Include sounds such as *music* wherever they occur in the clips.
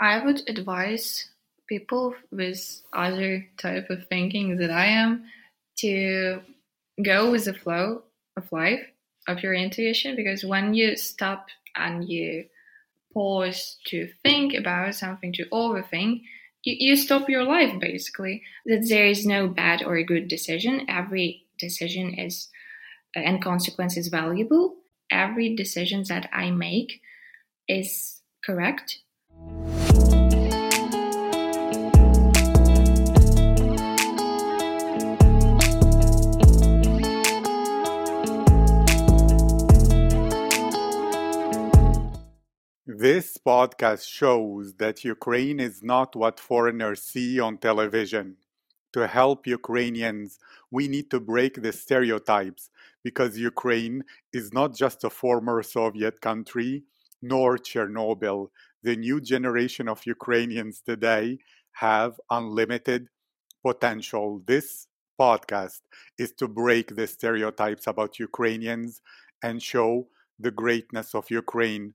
I would advise people with other type of thinking that I am to go with the flow of life of your intuition because when you stop and you pause to think about something to overthink you, you stop your life basically. That there is no bad or good decision. Every decision is uh, and consequence is valuable. Every decision that i make is correct This podcast shows that Ukraine is not what foreigners see on television. To help Ukrainians, we need to break the stereotypes because Ukraine is not just a former Soviet country, nor Chernobyl. The new generation of Ukrainians today have unlimited potential. This podcast is to break the stereotypes about Ukrainians and show the greatness of Ukraine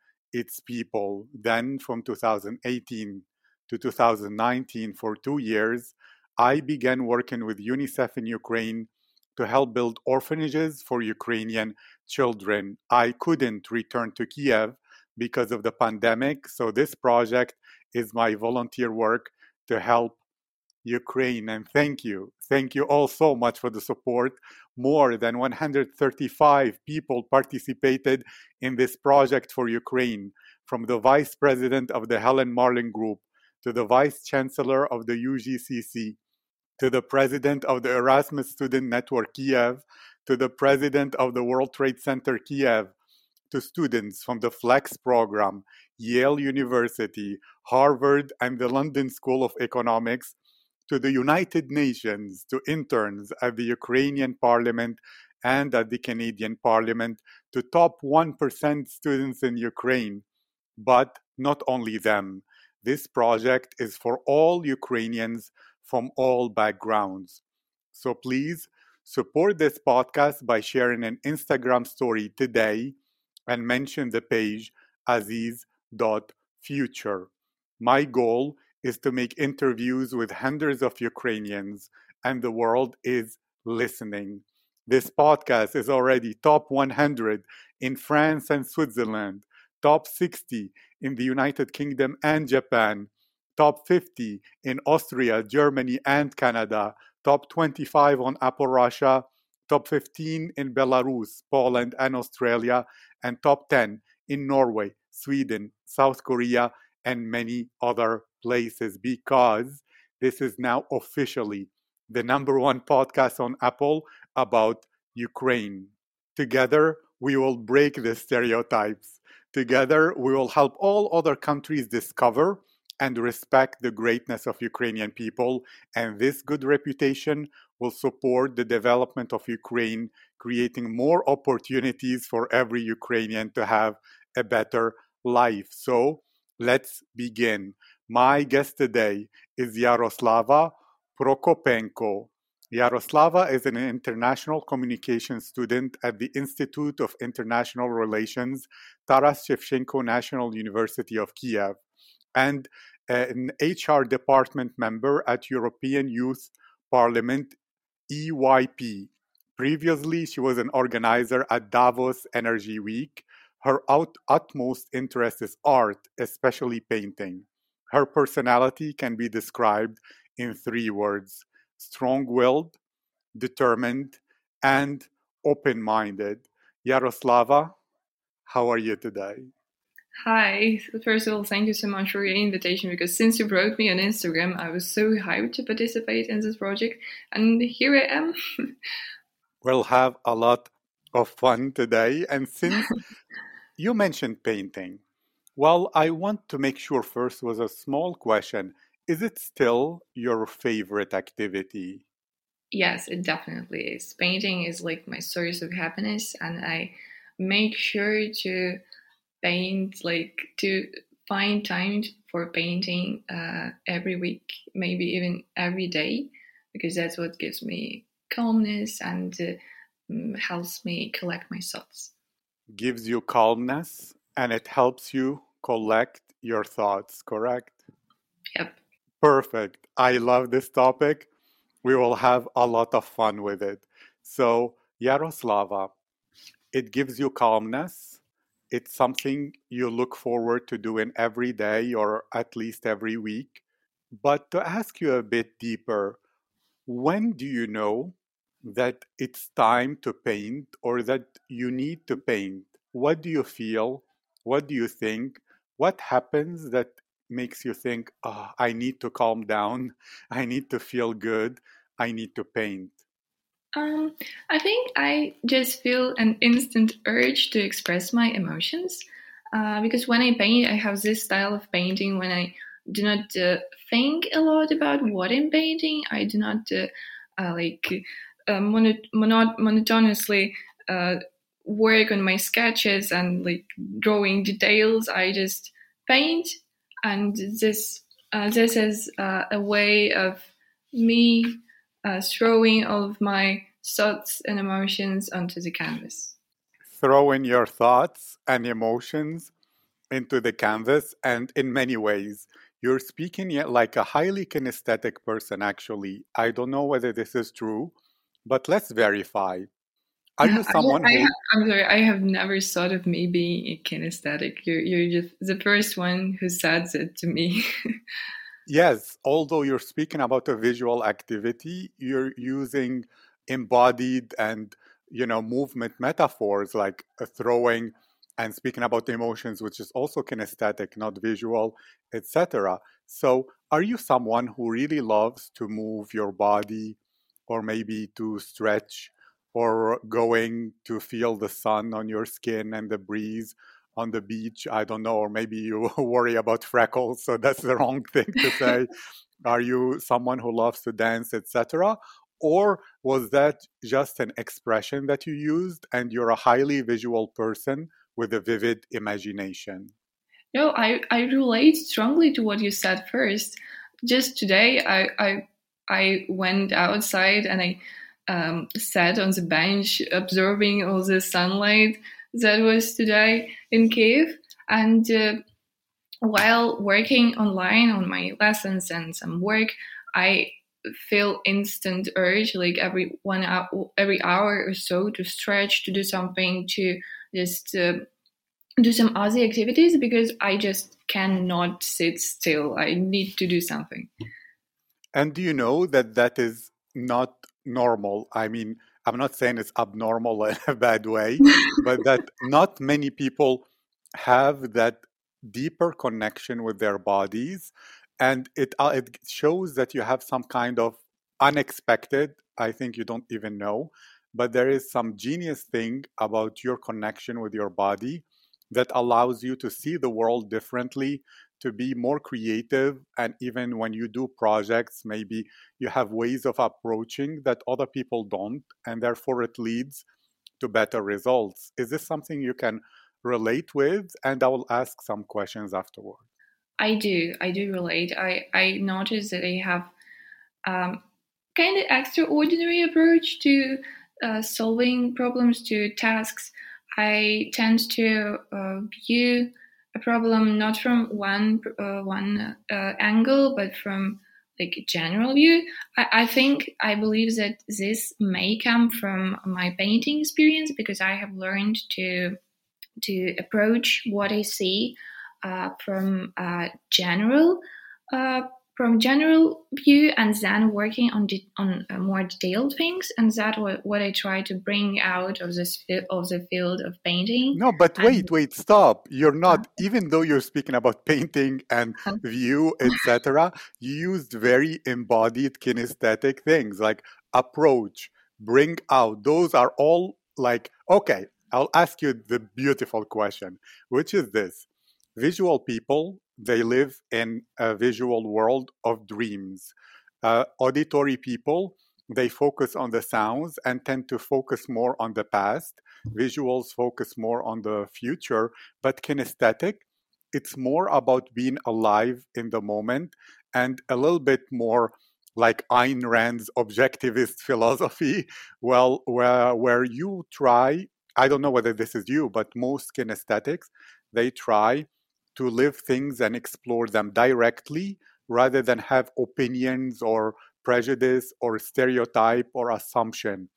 its people. Then, from 2018 to 2019, for two years, I began working with UNICEF in Ukraine to help build orphanages for Ukrainian children. I couldn't return to Kiev because of the pandemic, so this project is my volunteer work to help Ukraine. And thank you. Thank you all so much for the support. More than 135 people participated in this project for Ukraine, from the vice president of the Helen Marlen Group to the vice chancellor of the UGCC to the president of the Erasmus Student Network Kiev to the president of the World Trade Center Kiev to students from the FLEX program, Yale University, Harvard, and the London School of Economics to the United Nations, to interns at the Ukrainian Parliament and at the Canadian Parliament, to top 1% students in Ukraine. But not only them. This project is for all Ukrainians from all backgrounds. So please support this podcast by sharing an Instagram story today and mention the page aziz.future. My goal is to make interviews with hundreds of Ukrainians, and the world is listening. This podcast is already top 100 in France and Switzerland, top 60 in the United Kingdom and Japan, top 50 in Austria, Germany, and Canada, top 25 on Apple Russia, top 15 in Belarus, Poland, and Australia, and top 10 in Norway, Sweden, South Korea, and many other places because this is now officially the number one podcast on Apple about Ukraine. Together, we will break the stereotypes. Together, we will help all other countries discover and respect the greatness of Ukrainian people. And this good reputation will support the development of Ukraine, creating more opportunities for every Ukrainian to have a better life. So let's begin. My guest today is Yaroslava Prokopenko. Yaroslava is an international communication student at the Institute of International Relations, Taras Shevchenko National University of Kiev, and an HR department member at European Youth Parliament EYP. Previously, she was an organizer at Davos Energy Week. Her ut- utmost interest is art, especially painting. Her personality can be described in three words strong willed, determined, and open minded. Yaroslava, how are you today? Hi. First of all, thank you so much for your invitation because since you wrote me on Instagram, I was so hyped to participate in this project, and here I am. *laughs* we'll have a lot of fun today. And since *laughs* you mentioned painting, Well, I want to make sure first was a small question. Is it still your favorite activity? Yes, it definitely is. Painting is like my source of happiness, and I make sure to paint, like to find time for painting uh, every week, maybe even every day, because that's what gives me calmness and uh, mm, helps me collect my thoughts. Gives you calmness and it helps you collect your thoughts, correct? Yep. Perfect. I love this topic we will have a lot of fun with it. So, Yaroslava, it gives you calmness. It's something you look forward to doing every day or at least every week. But to ask you a bit deeper, when do you know that it's time to paint or that you need to paint? What do you feel? What do you think? What happens that makes you think, oh, I need to calm down, *laughs* I need to feel good, I need to paint? Um, I think I just feel an instant urge to express my emotions uh, because when I paint, I have this style of painting when I do not uh, think a lot about what I'm painting. I do not uh, uh like uh, monotonously uh, work on my sketches and like drawing details. I just paint and this uh, this is uh, a way of me uh, throwing all of my thoughts and emotions onto the canvas. Throwing your thoughts and emotions into the canvas, and in many ways, you're speaking like a highly kinesthetic person, actually. I don't know whether this is true, but let's verify. Are *laughs* you someone I. I'm sorry, I have never thought of me being a kinesthetic. You're, you're just the first one who says it to me. *laughs* yes, although you're speaking about a visual activity, you're using embodied and you know movement metaphors like uh, throwing and speaking about emotions which is also kinesthetic not visual etc so are you someone who really loves to move your body or maybe to stretch or going to feel the sun on your skin and the breeze on the beach. I don't know, or maybe you *laughs* worry about freckles, so that's the wrong thing to say. *laughs* Are you someone who loves to dance, etc.? Or was that just an expression that you used and you're a highly visual person with a vivid imagination? No, I, I relate strongly to what you said first. Just today, I, I I went outside and I um, sat on the bench observing all the sunlight that was today in Kiev. And uh, while working online on my lessons and some work, I feel instant urge like every one hour, every hour or so to stretch, to do something, to just uh, do some other activities because I just cannot sit still. I need to do something. And do you know that that is not normal? I mean, I'm not saying it's abnormal *laughs* in a bad way, but *laughs* that not many people have that deeper connection with their bodies. And it, uh, it shows that you have some kind of unexpected, I think you don't even know, but there is some genius thing about your connection with your body that allows you to see the world differently, to be more creative and even when you do projects maybe you have ways of approaching that other people don't and therefore it leads to better results. Is this something you can relate with? And i will ask some questions afterward. I do. I do relate. I i notice that i have um, kind of extraordinary approach to uh, solving problems to tasks. I tend to uh, view a problem not from one uh, one uh, angle, but from like general view. I, I, think I believe that this may come from my painting experience because I have learned to to approach what I see uh, from a general uh, from general view and then working on de- on uh, more detailed things and that what, what i try to bring out of this of the field of painting. No but and, wait wait stop. You're not uh, even though you're speaking about painting and uh, view etc you used very embodied kinesthetic things like approach bring out those are all like okay i'll ask you the beautiful question which is this. Visual people, they live in a visual world of dreams. Uh, auditory people, they focus on the sounds and tend to focus more on the past. Visuals focus more on the future, but kinesthetic, it's more about being alive in the moment and a little bit more like Ayn Rand's objectivist *laughs* philosophy, well, where, where you try, I don't know whether this is you, but most kinesthetics, they try to live things and explore them directly rather than have opinions or prejudice or stereotype or assumption.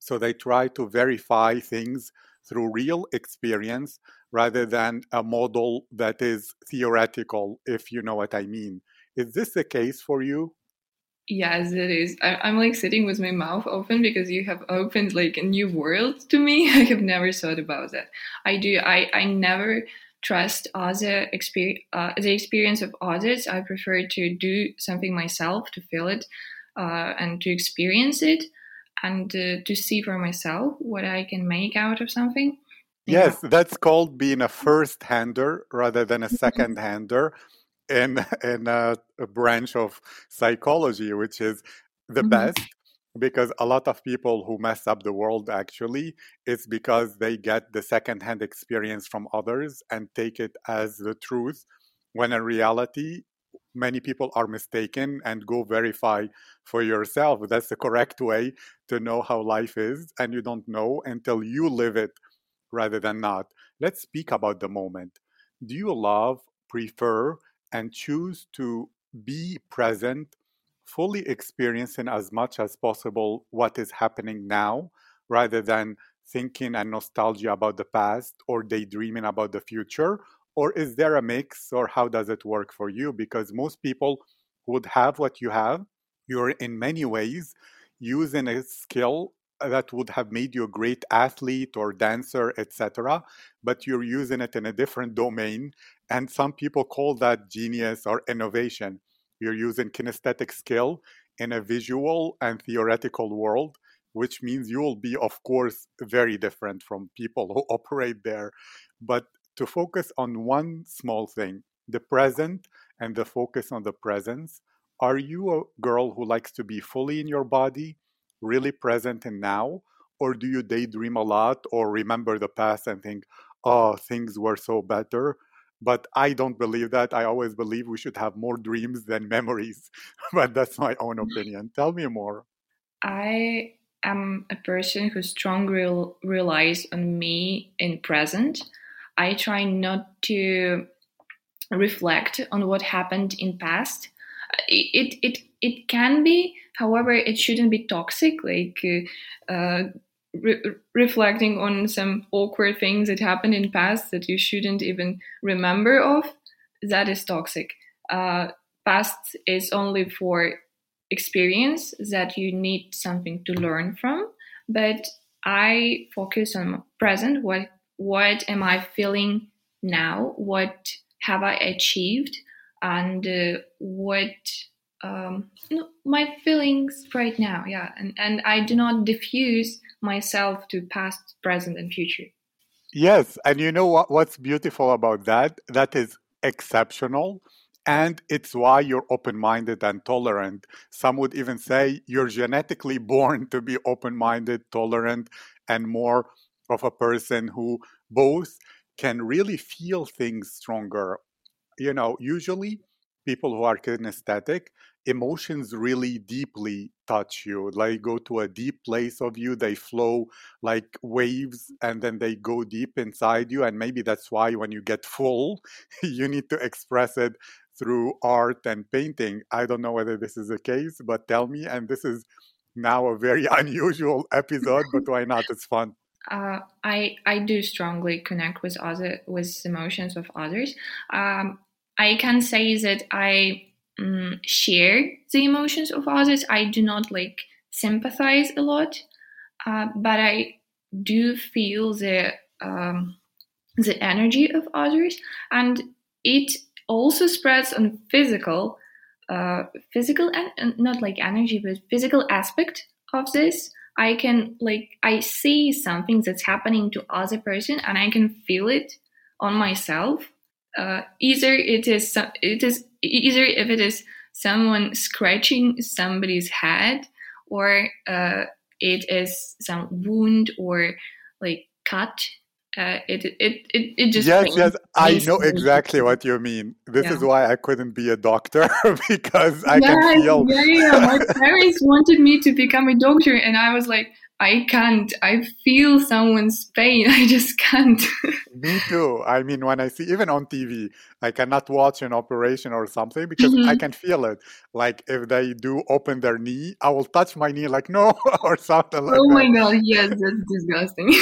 So they try to verify things through real experience rather than a model that is theoretical, if you know what I mean. Is this the case for you? Yes, it is. I, am like sitting with my mouth open because you have opened like a new world to me. *laughs* I have never thought about that. I do. I I never trust other experience, uh, the experience of others. I prefer to do something myself, to feel it, uh, and to experience it, and uh, to see for myself what I can make out of something. Yes, yeah. that's called being a first-hander rather than a mm-hmm. second-hander in *laughs* in a, a, branch of psychology, which is the mm-hmm. best because a lot of people who mess up the world actually it's because they get the secondhand experience from others and take it as the truth when in reality many people are mistaken and go verify for yourself. That's the correct way to know how life is and you don't know until you live it rather than not. Let's speak about the moment. Do you love prefer and choose to be present fully experiencing as much as possible what is happening now rather than thinking and nostalgia about the past or daydreaming about the future? Or is there a mix, or how does it work for you? Because most people would have what you have. You're in many ways using a skill that would have made you a great athlete or dancer, etc. But you're using it in a different domain. And some people call that genius or innovation. You're using kinesthetic skill in a visual and theoretical world, which means you will be, of course, very different from people who *laughs* operate there. But to focus on one small thing, the present and the focus on the presence, are you a girl who likes to be fully in your body, really present and now? Or do you daydream a lot or remember the past and think, oh, things were so better? But I don't believe that. I always believe we should have more dreams than *laughs* memories. but that's my own opinion. Tell me more. I am a person who strongly relies on me in present. I try not to reflect on what happened in past. It it it can be, however, it shouldn't be toxic. Like uh, re- reflecting on some awkward things that happened in past that you shouldn't even remember of that is toxic. Uh, past is only for experience that you need something to learn from but i focus on present. What what am i feeling now? What have i achieved? And uh, what um, my feelings right now yeah. And, and i do not diffuse myself to past present and future. Yes and you know what, what's beautiful about that? That is exceptional and it's why you're open-minded and tolerant. Some would even say you're genetically *laughs* born to be open-minded tolerant and more of a person who both can really feel things stronger. You know usually people who are kinesthetic emotions really deeply touch you. Like go to a deep place of you they flow like waves and then they go deep inside you and maybe that's why when you get full *laughs* you need to express it through art and painting. I don't know whether this is the case but tell me and this is now a very *laughs* unusual episode but why not? It's fun. *laughs* Uh, I I do strongly connect with other with emotions of others. Um, I can say that I um, share the emotions of others. I do not like sympathize a lot, uh, but I do feel the um, the energy of others, and it also spreads on physical, uh, physical and not like energy, but physical aspect of this. I can like I see something that's happening to other person, and I can feel it on myself uh, either it is some, it is either if it is someone scratching somebody's head or uh, it is some wound or like cut uh, it, it it it just yes yes i know exactly what you mean. This yeah. is why i couldn't be a doctor *laughs* because i yeah, can feel yeah, yeah. My parents wanted me to become a doctor and i was like I can't. I feel someone's pain. *laughs* I just can't. Me too. I mean, when I see, even on TV, I cannot watch an operation or something because mm-hmm. I can feel it. Like if they do open their knee, I will touch my knee, like, no, *laughs* or something like oh that. my God. Yes, that's disgusting.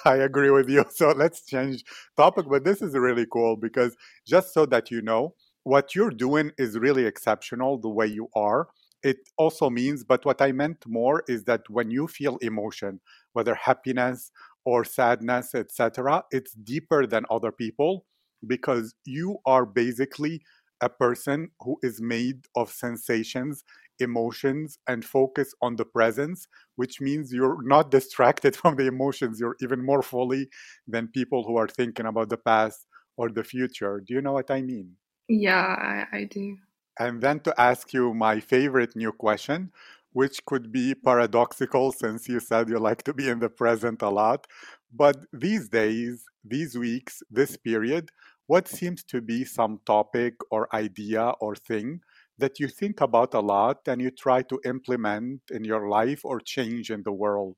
*laughs* I agree with you. So let's change topic. But this is really cool because just so that you know, what you're doing is really exceptional the way you are it also means but what i meant more is that when you feel emotion whether happiness or sadness etc it's deeper than other people because you are basically a person who is made of sensations emotions and focus on the presence which means you're not distracted *laughs* from the emotions. You're even more fully than people who are thinking about the past or the future. Do you know what i mean? Yeah i, I do and then to ask you my favorite new question, which could be paradoxical since you said you like to be in the present a lot. But these days, these weeks, this period, what seems to be some topic or idea or thing that you think about a lot and you try to implement in your life or change in the world?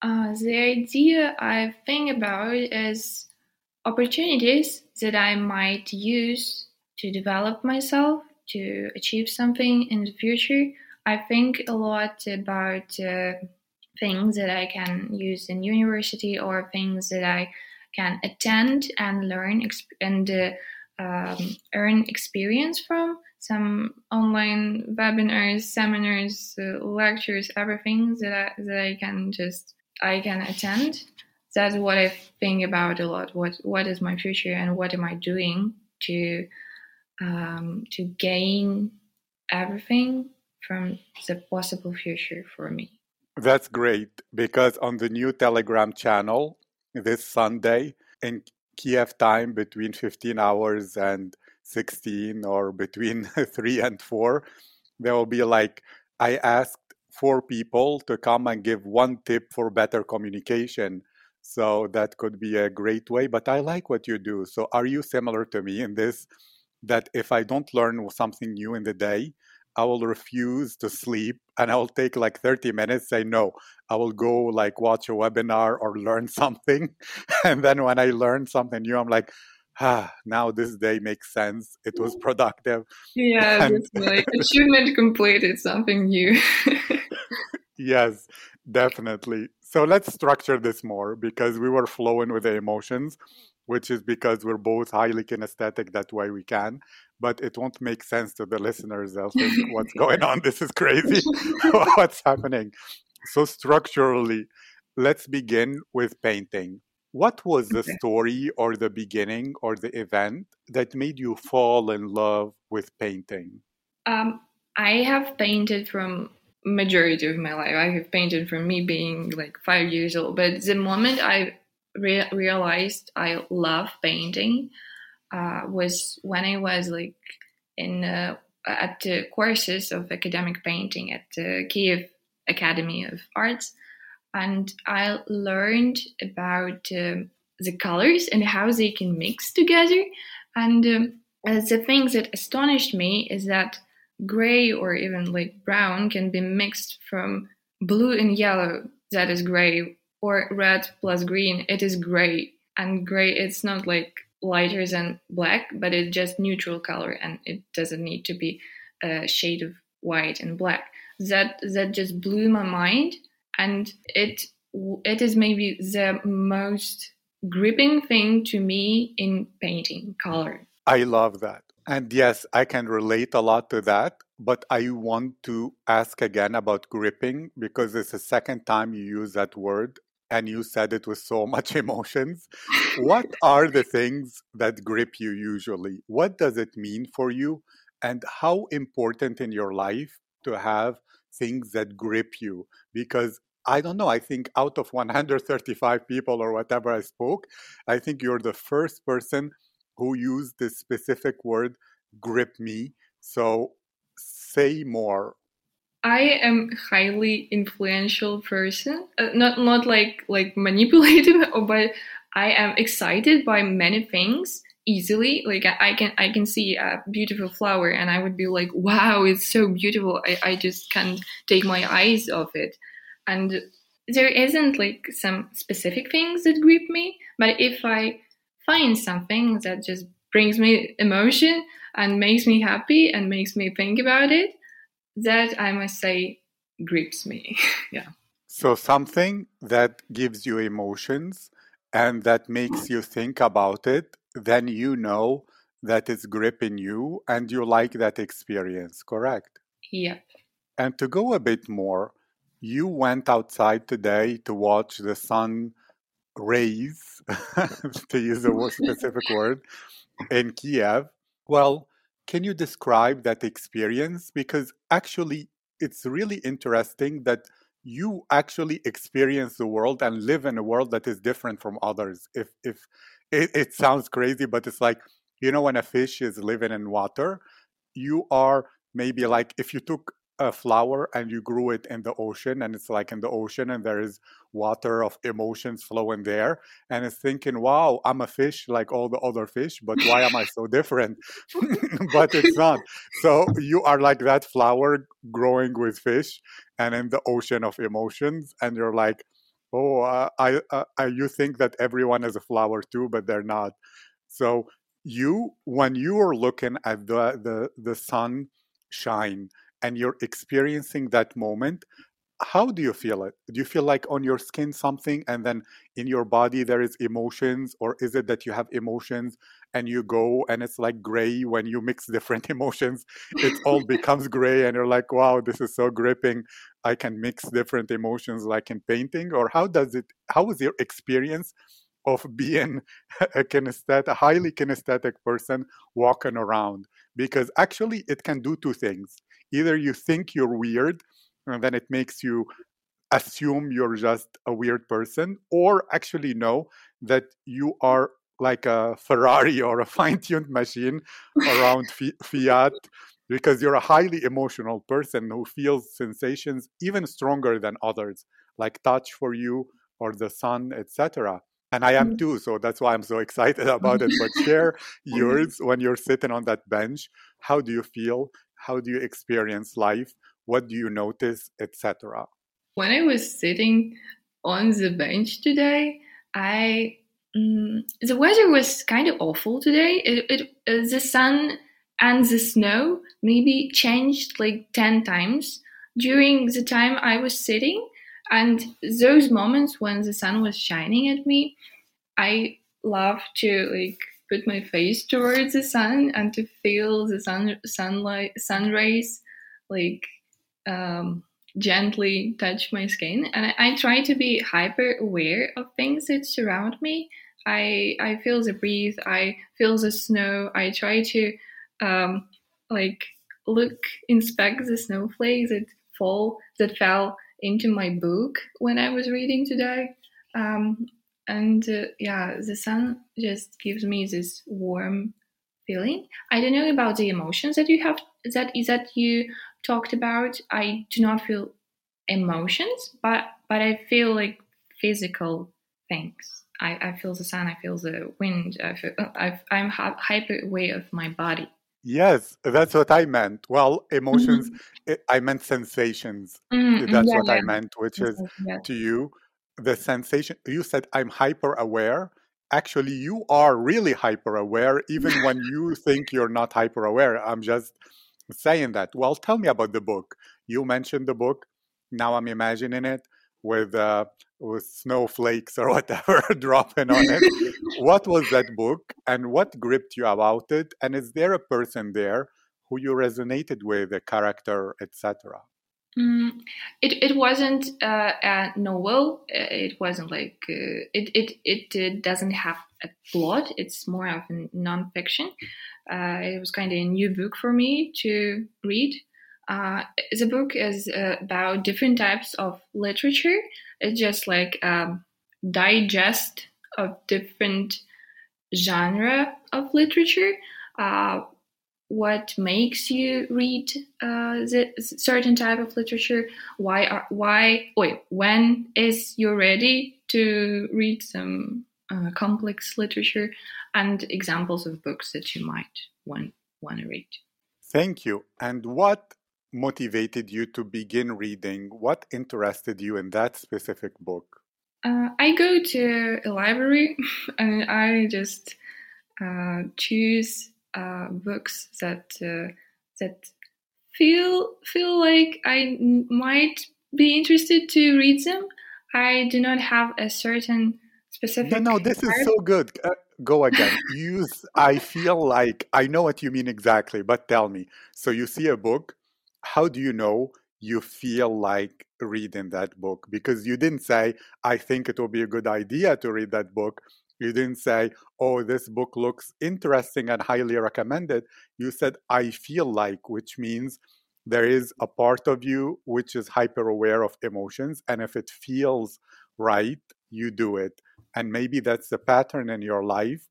Uh, the idea I think about is opportunities that I might use to develop myself to achieve something in the future, I think a lot about uh, things that I can use in university or things that I can attend and learn exp- and uh, um, earn experience from. Some online webinars, seminars, uh, lectures, everything that I, that I can just I can attend. That's what I think about a lot. What what is my future and what am I doing to um, to gain everything from the possible future for me. That's great because on the new Telegram channel this Sunday in Kiev time between 15 hours and 16 or between *laughs* 3 and 4 there will be like I asked four people to come and give one tip for better communication. So that could be a great way but I like what you do. So are you similar to me in this that if I don't learn something new in the day, I will refuse to sleep and I will take like 30 minutes, say no. I will go like watch a webinar or learn *laughs* something. And then when I learn something new, I'm like, ah, now this day makes sense. It was productive. Yeah, *laughs* and, it's like achievement completed, something new. yes, definitely. So let's structure this more because we were flowing with the emotions which is because we're both highly kinesthetic that way we can but it won't make sense to the listeners they'll think what's *laughs* going on? This is crazy. *laughs* What's happening? So structurally let's begin with painting. What was the okay. story or the beginning or the event that made you fall in love with painting? Um, i have painted from majority of my life. I have painted from me being like five years old but the moment i re- realized I love painting uh, was when I was like in uh, at the courses of academic painting at the Kiev Academy of Arts, and I learned about uh, the colors and how they can mix together. And um, the things that astonished me is that gray or even like brown can be mixed from blue and yellow that is gray or red plus green, it is gray. And gray, it's not like lighter than black, but it's just neutral color and it doesn't need to be a shade of white and black. That that just blew my mind, and it it is maybe the most gripping thing to me in painting color. I love that. And yes, I can relate a lot to that. But I want to ask again about gripping because it's the second time you use that word and you said it with so *laughs* much emotions. what are the things that grip you usually? What does it mean for you? And how important in your life to have things that grip you? Because I don't know, I think out of 135 people or whatever I spoke, I think you're the first person who used this specific word, grip me. So say more. I am highly influential person, uh, not not like like manipulative, *laughs* but I am excited by many things easily. Like I, I, can I can see a beautiful flower and I would be like, wow, it's so beautiful. I, I just can't take my eyes off it. And there isn't like some specific things that grip me, but if I find something that just brings me emotion and makes me happy and makes me think about it, that I must say grips me. *laughs* yeah. So something that gives you emotions and that makes you think about it, then you know that it's gripping you and you like that experience, correct? Yep. And to go a bit more, you went outside today to watch the sun rays, *laughs* to use a more specific *laughs* word, in Kiev. Well, can you describe that experience? Because actually, it's really interesting that you actually experience the world and live in a world that is different from others. If if it, it sounds crazy, but it's like you know when a fish is living in water, you are maybe like if you took a flower and you grew it in the ocean and it's like in the ocean and there is water of emotions flowing there and it's thinking wow i'm a fish like all the other fish but why am i so different? *laughs* But it's *laughs* not. So you are like that flower growing with fish and in the ocean of emotions and you're like oh uh, I, uh, I you think that everyone is a flower too but they're not. So you when you are looking at the the, the sun shine and you're experiencing that moment how do you feel it? Do you feel like on your skin something and then in your body there is emotions or is it that you have emotions and you go and it's like gray when you mix different *laughs* emotions? It all *laughs* becomes gray and you're like wow this is so gripping. I can mix different emotions like in painting. Or how does it how is your experience of being *laughs* a kinesthetic a highly kinesthetic person walking around? Because actually it can do two things either you think you're weird and then it makes you assume you're just a weird person or actually know that you are like a ferrari *laughs* or a fine-tuned machine around *laughs* fiat because you're a highly emotional person who feels sensations even stronger than others like touch for you or the sun etc and i am mm. too so that's why i'm so excited *laughs* about it. But share yours when you're sitting on that bench. How do you feel how do you experience life? What do you notice etc when i was sitting on the bench today i mm, the weather was kind of awful today. It, it uh, the sun and the snow maybe changed like 10 times during the time i was sitting. And those moments when the sun was shining at me i love to like put my face towards the sun and to feel the sun sunlight sun rays like um, gently touch my skin. And I, I, try to be hyper aware of things that surround me. I i feel the breeze i feel the snow. I try to um, like look inspect the snowflakes that fall that fell into my book when i was reading today. Um, and uh, yeah the sun just gives me this warm feeling i don't know about the emotions that you have that is that you talked about i do not feel emotions but but i feel like physical things i, I feel the sun i feel the wind i feel i am hyper aware of my body Yes, that's what I meant. Well, emotions, mm-hmm. I meant sensations. Mm-hmm. That's yeah, what yeah. I meant, which is yeah. to you the sensation you said i'm hyper aware actually you are really hyper aware even *laughs* when you think you're not hyper aware i'm just saying that. Well tell me about the book. You mentioned the book. Now i'm imagining it with uh, with snowflakes or *laughs* whatever dropping on it. What was that book and what gripped you about it? And is there a person there who you resonated with a character etc Mm, it it wasn't uh, a novel. Uh, it wasn't like uh, it it it uh, doesn't have a plot. It's more of a nonfiction. Uh, it was kind of a new book for me to read. Uh, the book is about different types of literature. It's just like a digest of different genre of literature. What makes you read uh, the certain type of literature? Why are why wait? When is you ready to read some uh, complex literature? And examples of books that you might want want to read. Thank you. And what motivated you to begin reading? What interested you in that specific book? Uh, I go to a library *laughs* and I just uh, choose uh, books that uh, that feel feel like I might be interested to read them. I do not have a certain specific. No, no, this is so good. Uh, go again. Use. I feel like I know what you mean exactly, but tell me. So you see a book. How do you know you feel like reading that book? Because you didn't say, "I think it will be a good idea to read that book." You didn't say, oh, this book looks interesting and highly recommended. You said, I feel like, which means there is a part of you which is hyper aware of emotions. And if it feels right, you do it. And maybe that's the pattern in your life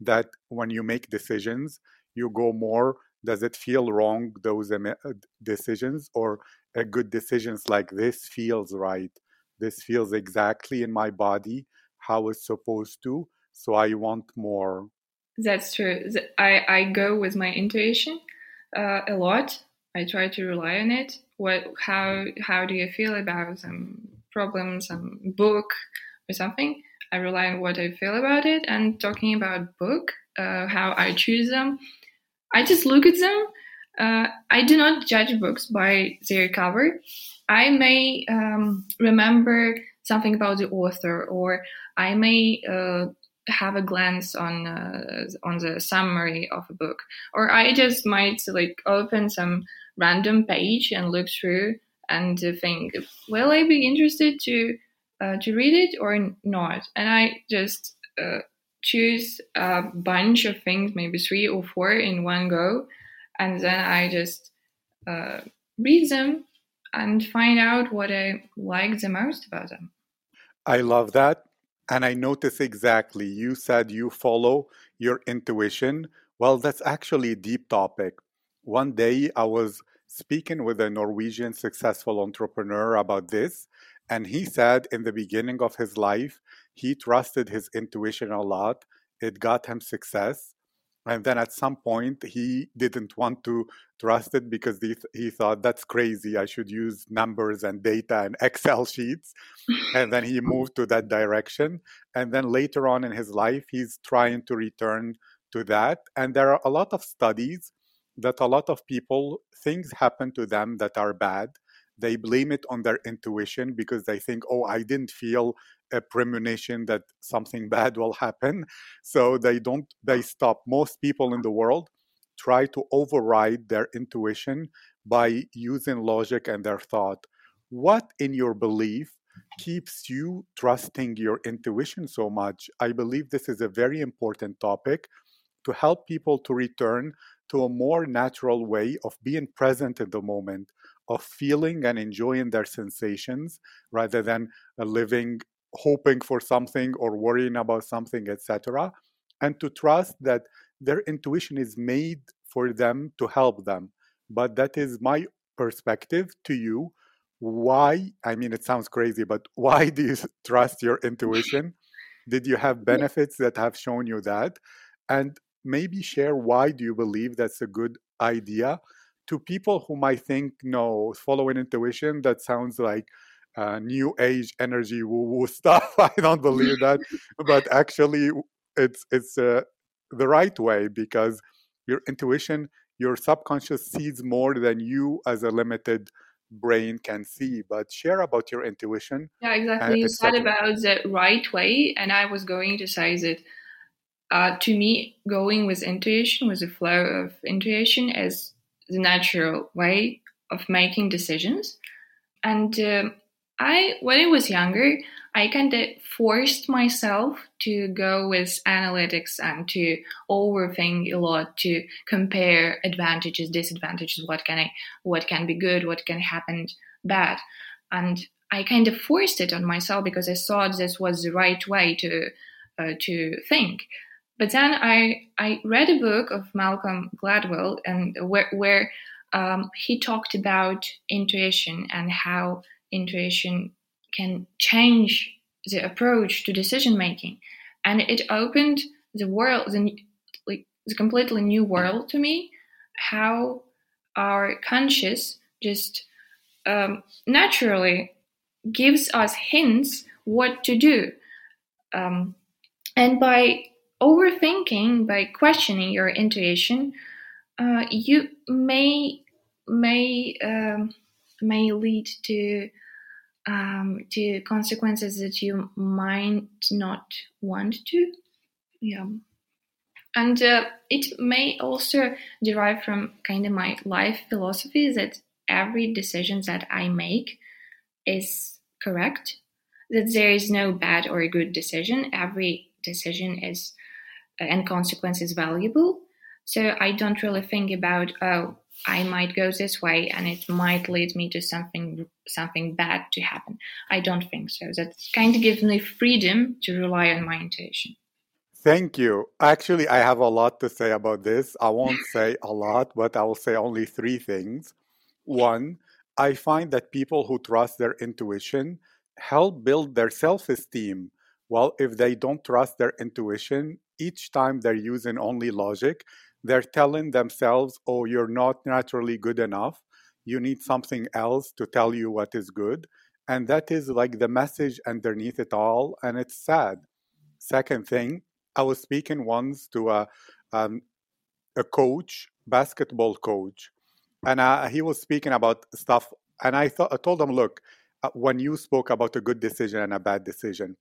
that when you make decisions, you go more, does it feel wrong, those uh, decisions, or a good decisions like this feels right? This feels exactly in my body how it's supposed to. So I want more. That's true. I, I go with my intuition uh, a lot. I try to rely on it. What how how do you feel about some problem, some book or something? I rely on what I feel about it. And talking about book, uh, how I choose them, I just look at them. Uh, I do not judge books by their cover. I may um, remember something about the author, or I may uh, have a glance on uh, on the summary of a book, or I just might like open some random page and look through and think, will I be interested to uh, to read it or not? And I just uh, choose a bunch of things, maybe three or four in one go, and then I just uh, read them and find out what I like the most about them. I love that. And I notice exactly, you said you follow your intuition. Well, that's actually a deep topic. One day I was speaking with a Norwegian successful entrepreneur about this, and he said in the beginning of his life, he trusted his intuition a lot. It got him success and then at some point he didn't want to trust it because he, th- he thought that's crazy. I should use numbers and data and excel *laughs* sheets. And then he moved to that direction. And then later on in his life he's trying to return to that. And there are a lot of studies that a lot of people things happen to them that are bad. They blame it on their intuition because they think oh i didn't feel a premonition that something *laughs* bad will happen. So they don't they stop most people in the world try to override their intuition by using logic and their thought. What in your belief keeps you trusting your intuition so much? I believe this is a very important topic to help people to return to a more natural way of being present in the moment of feeling and enjoying their sensations rather than uh, living hoping for something or worrying about something, etc. And to trust that their intuition is made for them to help them. But that is my perspective to you. Why? I mean, it sounds crazy, but *laughs* why do you trust your intuition? Did you have benefits that have shown you that? And maybe share why do you believe that's a good idea to people who might think, no, following intuition, that sounds like uh, new age energy woo woo *laughs* stuff. I don't believe *laughs* that, but actually, it's it's uh, the right way because your intuition, your subconscious sees more than you as a limited brain can see. But share about your intuition. Yeah, exactly. You said about the right way, and I was going to say that. Uh, to me, going with intuition, with the flow of intuition, is the natural way of making decisions. And uh, I, when I was younger, I kind of forced myself to go with analytics and to overthink a lot, to compare advantages, disadvantages, what can I, what can be good, what can happen bad, and I kind of forced it on myself because I thought this was the right way to uh, to think. but then I I read a book of Malcolm Gladwell and where where um, he talked about intuition and how intuition can change the approach to decision making, and it opened the world the like the completely new world to me. How our conscious just um, naturally gives us hints what to do. Um, and by overthinking, by questioning your intuition, uh, you may may um, may lead to um, to consequences that you might not want to. Yeah. And uh, it may also derive from kind of my life philosophy that every decision that I make is correct, that there is no bad or good decision. Every decision is uh, and consequence is valuable. So I don't really think about oh I might go this way and it might lead me to something something bad to happen. I don't think so. That kind of gives me freedom to rely on my intuition. Thank you. Actually, I have a lot to say about this. I won't *laughs* say a lot, but I will say only three things. One, I find that people who trust their intuition help build their self esteem. Well, if they don't trust their intuition, each time they're using only logic, they're telling themselves, oh, you're not naturally good enough. You need something else to tell you what is good. And that is like the message underneath it all. And it's sad. Second thing, I was speaking once to a, um, a coach, basketball coach, and uh, he was speaking about stuff. And I thought I told him, look, uh, when you spoke about a good decision and a bad decision,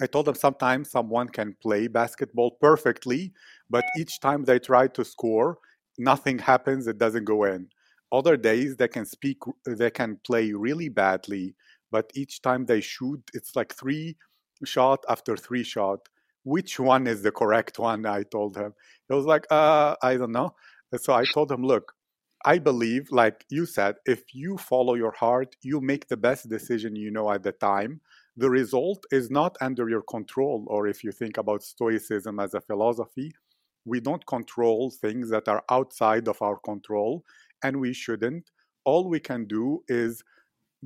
I told him sometimes someone can play basketball perfectly, but each time they try to score, nothing happens, it doesn't go in. Other days they can speak they can play really badly, but each time they shoot, it's like three shot after three shot. Which one is the correct one? I told him. He was like, uh, I don't know. So I told him, look, I believe, like you said, if you follow your heart, you make the best decision you know at the time the result is not under your control. Or if you think about Stoicism as a philosophy, we don't control things that are outside of our control, and we shouldn't. All we can do is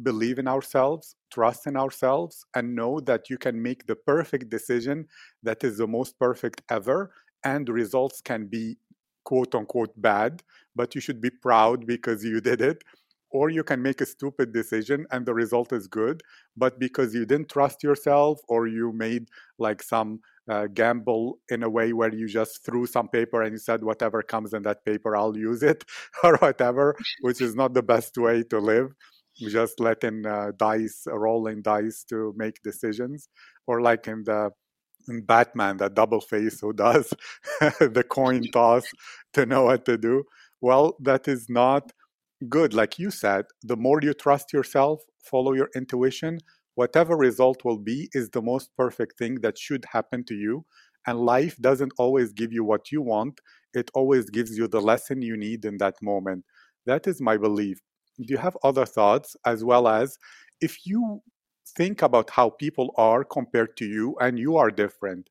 believe in ourselves, trust in ourselves, and know that you can make the perfect decision that is the most perfect ever, and results can be quote unquote bad, but you should be proud because you did it or you can make a stupid decision and the result is good but because you didn't trust yourself or you made like some uh, gamble in a way where you just threw some paper and you said whatever comes in that paper i'll *laughs* use it or whatever which is not the best way to live. Just letting uh, dice rolling dice to make decisions. Or like in the in batman the double face who does *laughs* the coin *laughs* toss to know what to do. Well that is not good. Like you said, the more you trust yourself, follow your intuition, whatever result will be is the most perfect thing that should happen to you. And life doesn't always give you what you want, it always gives you the lesson you need in that moment. That is my belief. Do you have other thoughts as well as if you think about how people are compared to you and you are different,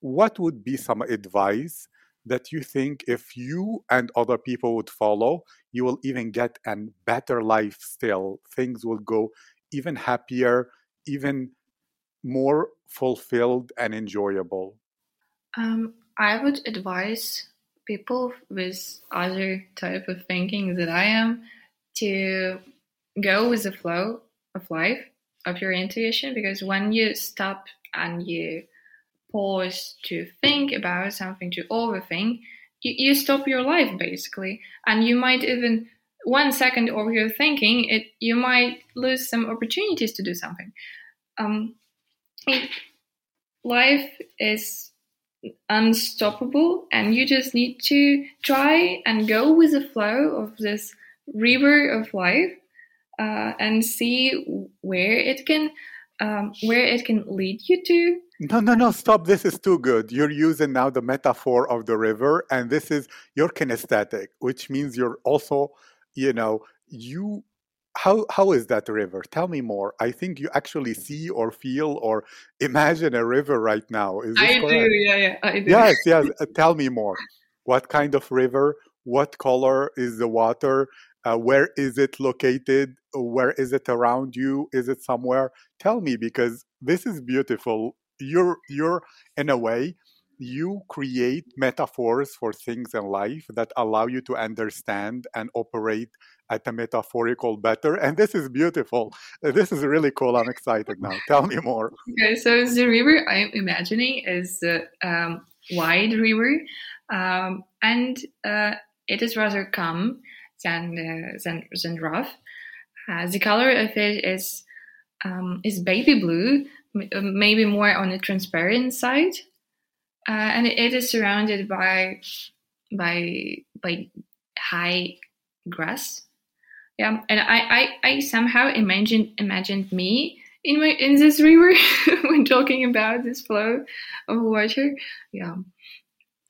what would be some advice that you think if you and other people would follow, you will even get a better life still. Things will go even happier, even more fulfilled and enjoyable? Um, I would advise people with other type of thinking that I am to go with the flow of life of your intuition because when you stop and you pause to think about something, to overthink, you, you stop your life basically. And you might even, one second of your thinking, it you might lose some opportunities to do something. Um, it, life is unstoppable, and you just need to try and go with the flow of this river of life uh, and see where it can um, where it can lead you to no, no, no, stop. This is too good. You're using now the metaphor of the river, and this is your kinesthetic, which means you're also, you know, you how how is that river? Tell me more. I think you actually see or feel or imagine a river right now. Is this I do, yeah, yeah, I do. Yes, yes. Uh, tell me more. What kind of river? What color is the water? Uh, where is it located? Where is it around you? Is it somewhere? Tell me because this is beautiful. You're you're in a way you create metaphors for things in life that allow you to understand and operate at a metaphorical better. And this is beautiful. This is really cool. I'm excited now. Tell me more. Okay, so the river I'm imagining is a um, wide river, um, and uh, it is rather calm than uh, than than rough. Uh, the color of it is um, is baby blue, m- maybe more on the transparent side, uh, and it is surrounded by by by high grass. Yeah, and I, I, I somehow imagined imagined me in my in this river *laughs* when talking about this flow of water. Yeah.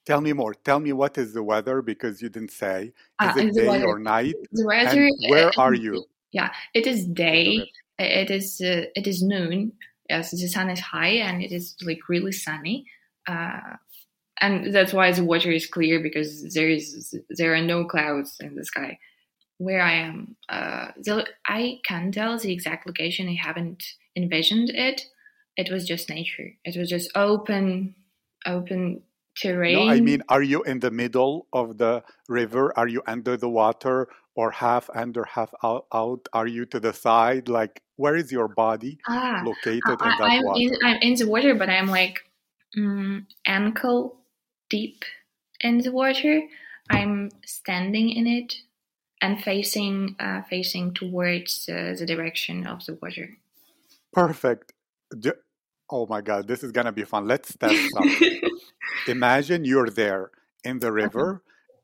Tell me more. Tell me what is the weather because you didn't say. Ah, Is it day weather. or night? The weather. And where uh, are you? Yeah, it is day. It is uh, it is noon. Yes, the sun is high and it is like really sunny. Uh, and that's why the water is clear because there is there are no clouds in the sky. Where I am, uh, the, I can tell the exact location. I haven't envisioned it. It was just nature. It was just open, open terrain. No, I mean, are you in the middle of the river? Are you under the water or half under, half out? out? Are you to the side? Like, where is your body ah, located in that I'm water? in I'm in the water, but I'm like mm, ankle deep in the water. I'm standing in it and facing uh, facing towards uh, the direction of the water. Perfect. Oh my God, this is gonna be fun. Let's test something. *laughs* Imagine you're there in the Okay. river,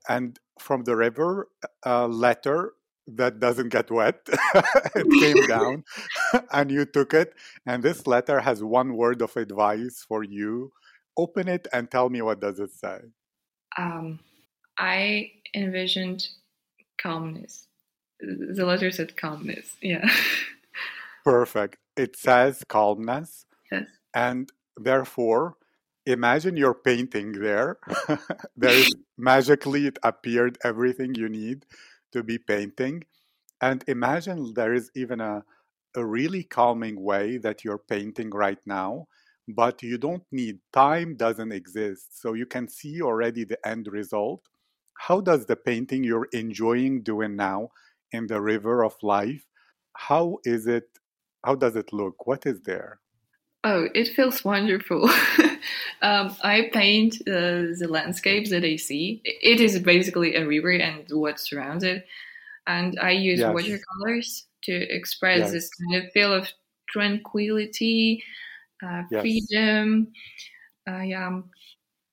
and from the river, a letter that doesn't get wet, *laughs* it came down, *laughs* and you took it. And this letter has one word of advice for you. Open it and tell me what does it say. um, I envisioned calmness. The letter said calmness. Yeah. *laughs* Perfect. It says calmness, yes. and therefore, imagine you're painting there. *laughs* There's magically it appeared everything you need to be painting. And imagine there is even a, a really calming way that you're painting right now, but you don't need time doesn't exist. So you can see already the end result. How does the painting you're enjoying doing now in the river of life, how is it how does it look? What is there? Oh, it feels wonderful. *laughs* um, I paint uh, the landscapes that I see. It is basically a river and what surrounds it. And I use Yes. watercolors to express this kind of feel of tranquility, uh, Yes. freedom. Uh, yeah.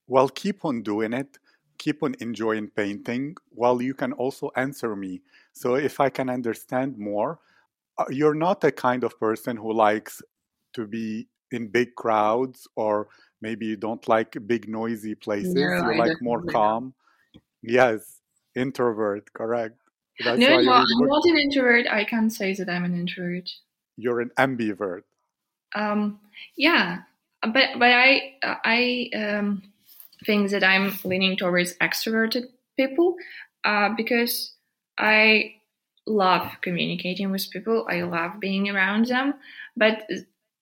Well, keep on doing it. Keep on enjoying painting while you can also answer me. So, if I can understand more, uh, you're not a kind of person who likes to be in big crowds, or maybe you don't like big, noisy places. No, You I like more calm. Yes, introvert, correct. That's No, no, I'm not an introvert. I can't say that I'm an introvert. You're an ambivert. Um, yeah, but but I I um, think that I'm leaning towards extroverted people uh, because I love communicating with people. I love being around them. But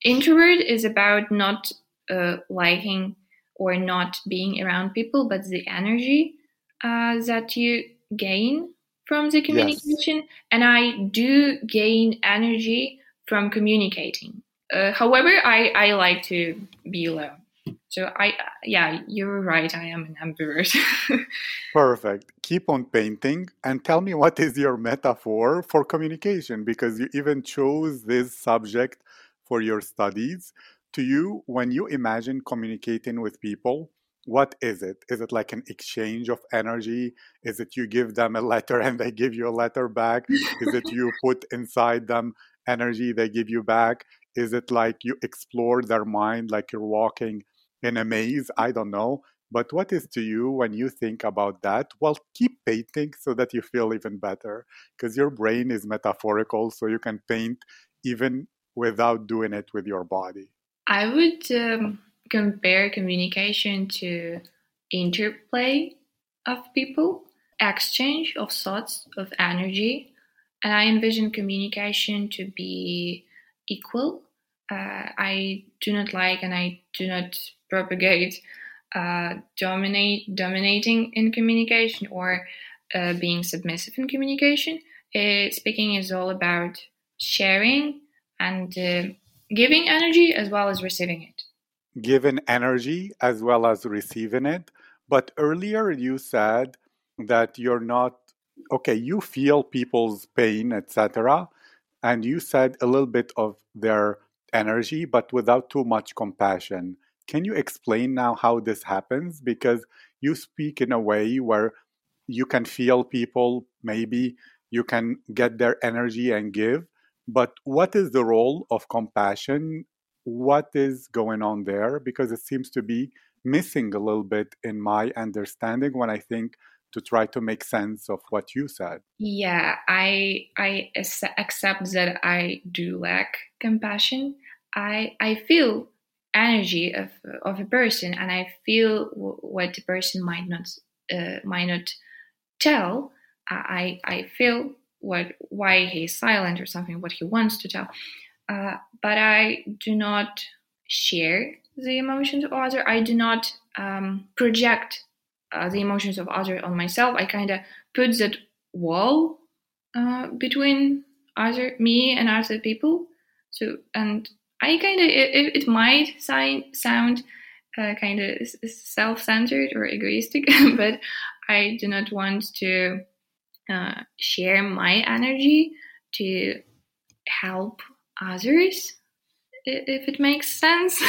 introvert is about not uh, liking or not being around people, but the energy uh, that you gain from the Yes. communication. And I do gain energy from communicating. Uh, however, I, I like to be alone. So I, yeah, you're right. I am an ambivert. *laughs* Perfect. Keep on painting and tell me what is your metaphor for communication because you even chose this subject for your studies. To you, when you imagine communicating with people, what is it? Is it like an exchange of energy? Is it you give them a letter and they give you a letter back? Is it you *laughs* put inside them energy they give you back? Is it like you explore their mind like you're walking in a maze? I don't know. But what is to you when you think about that? Well, keep painting so that you feel even better because your brain is metaphorical, so you can paint even without doing it with your body. I would um, compare communication to interplay of people, exchange of thoughts, of energy. And I envision communication to be equal. Uh, I do not like and I do not propagate uh, dominate dominating in communication or uh, being submissive in communication. Uh, speaking is all about sharing and uh, giving energy as well as receiving it. Giving energy as well as receiving it. But earlier you said that you're not okay. You feel people's pain, etc., and you said a little bit of their energy, but without too much compassion. Can you explain now how this happens? Because you speak in a way where you can feel people, maybe you can get their energy and give. But what is the role of compassion? What is going on there? Because it seems to be missing a little bit in my understanding when I think to try to make sense of what you said. Yeah, I I accept that I do lack compassion. I I feel energy of of a person and i feel what the person might not uh, might not tell i i feel what why he's silent or something what he wants to tell uh, but i do not share the emotions of other. I do not um, project uh, the emotions of other on myself. I kind of put that wall uh, between other me and other people. So and I kind of it, it, might sound uh, kind of self-centered or egoistic, *laughs* but I do not want to uh, share my energy to help others, if it makes sense.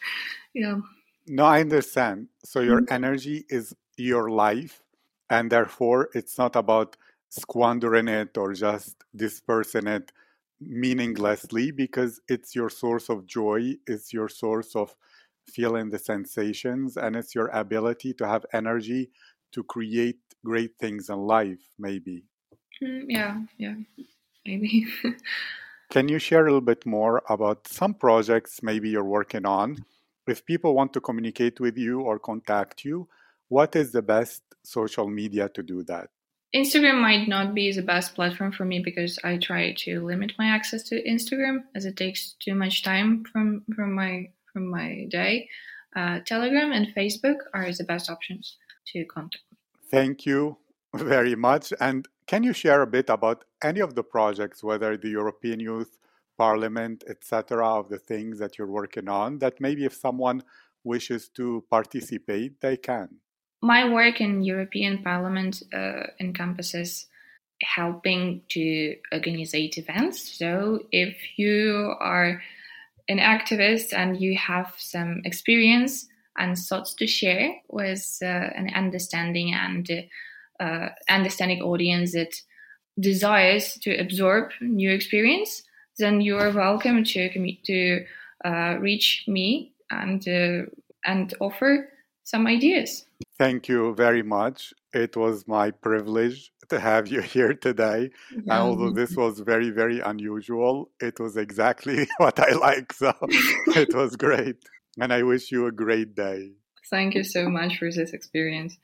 *laughs* yeah. No, I understand. So your Mm-hmm. energy is your life, and therefore it's not about squandering it or just dispersing it meaninglessly because it's your source of joy, it's your source of feeling the sensations, and it's your ability to have energy to create great things in life, maybe. Mm, yeah, yeah, maybe. *laughs* Can you share a little bit more about some projects maybe you're working on? If people want to communicate with you or contact you, what is the best social media to do that? Instagram might not be the best platform for me because I try to limit my access to Instagram as it takes too much time from from my from my day. Uh, Telegram and Facebook are the best options to contact. Thank you very much. And can you share a bit about any of the projects, whether the European Youth Parliament, etc., of the things that you're working on, that maybe if someone wishes to participate, they can? my work in European Parliament uh, encompasses helping to organize events. So if you are an activist and you have some experience and thoughts to share with uh, an understanding and uh, understanding audience that desires to absorb new experience, then you are welcome to to uh, reach me and uh, and offer some ideas. Thank you very much. It was my privilege to have you *laughs* here today. And although this was very, very unusual, it was exactly *laughs* what I like. So *laughs* it was great. And I wish you a great day. Thank you so much for this experience.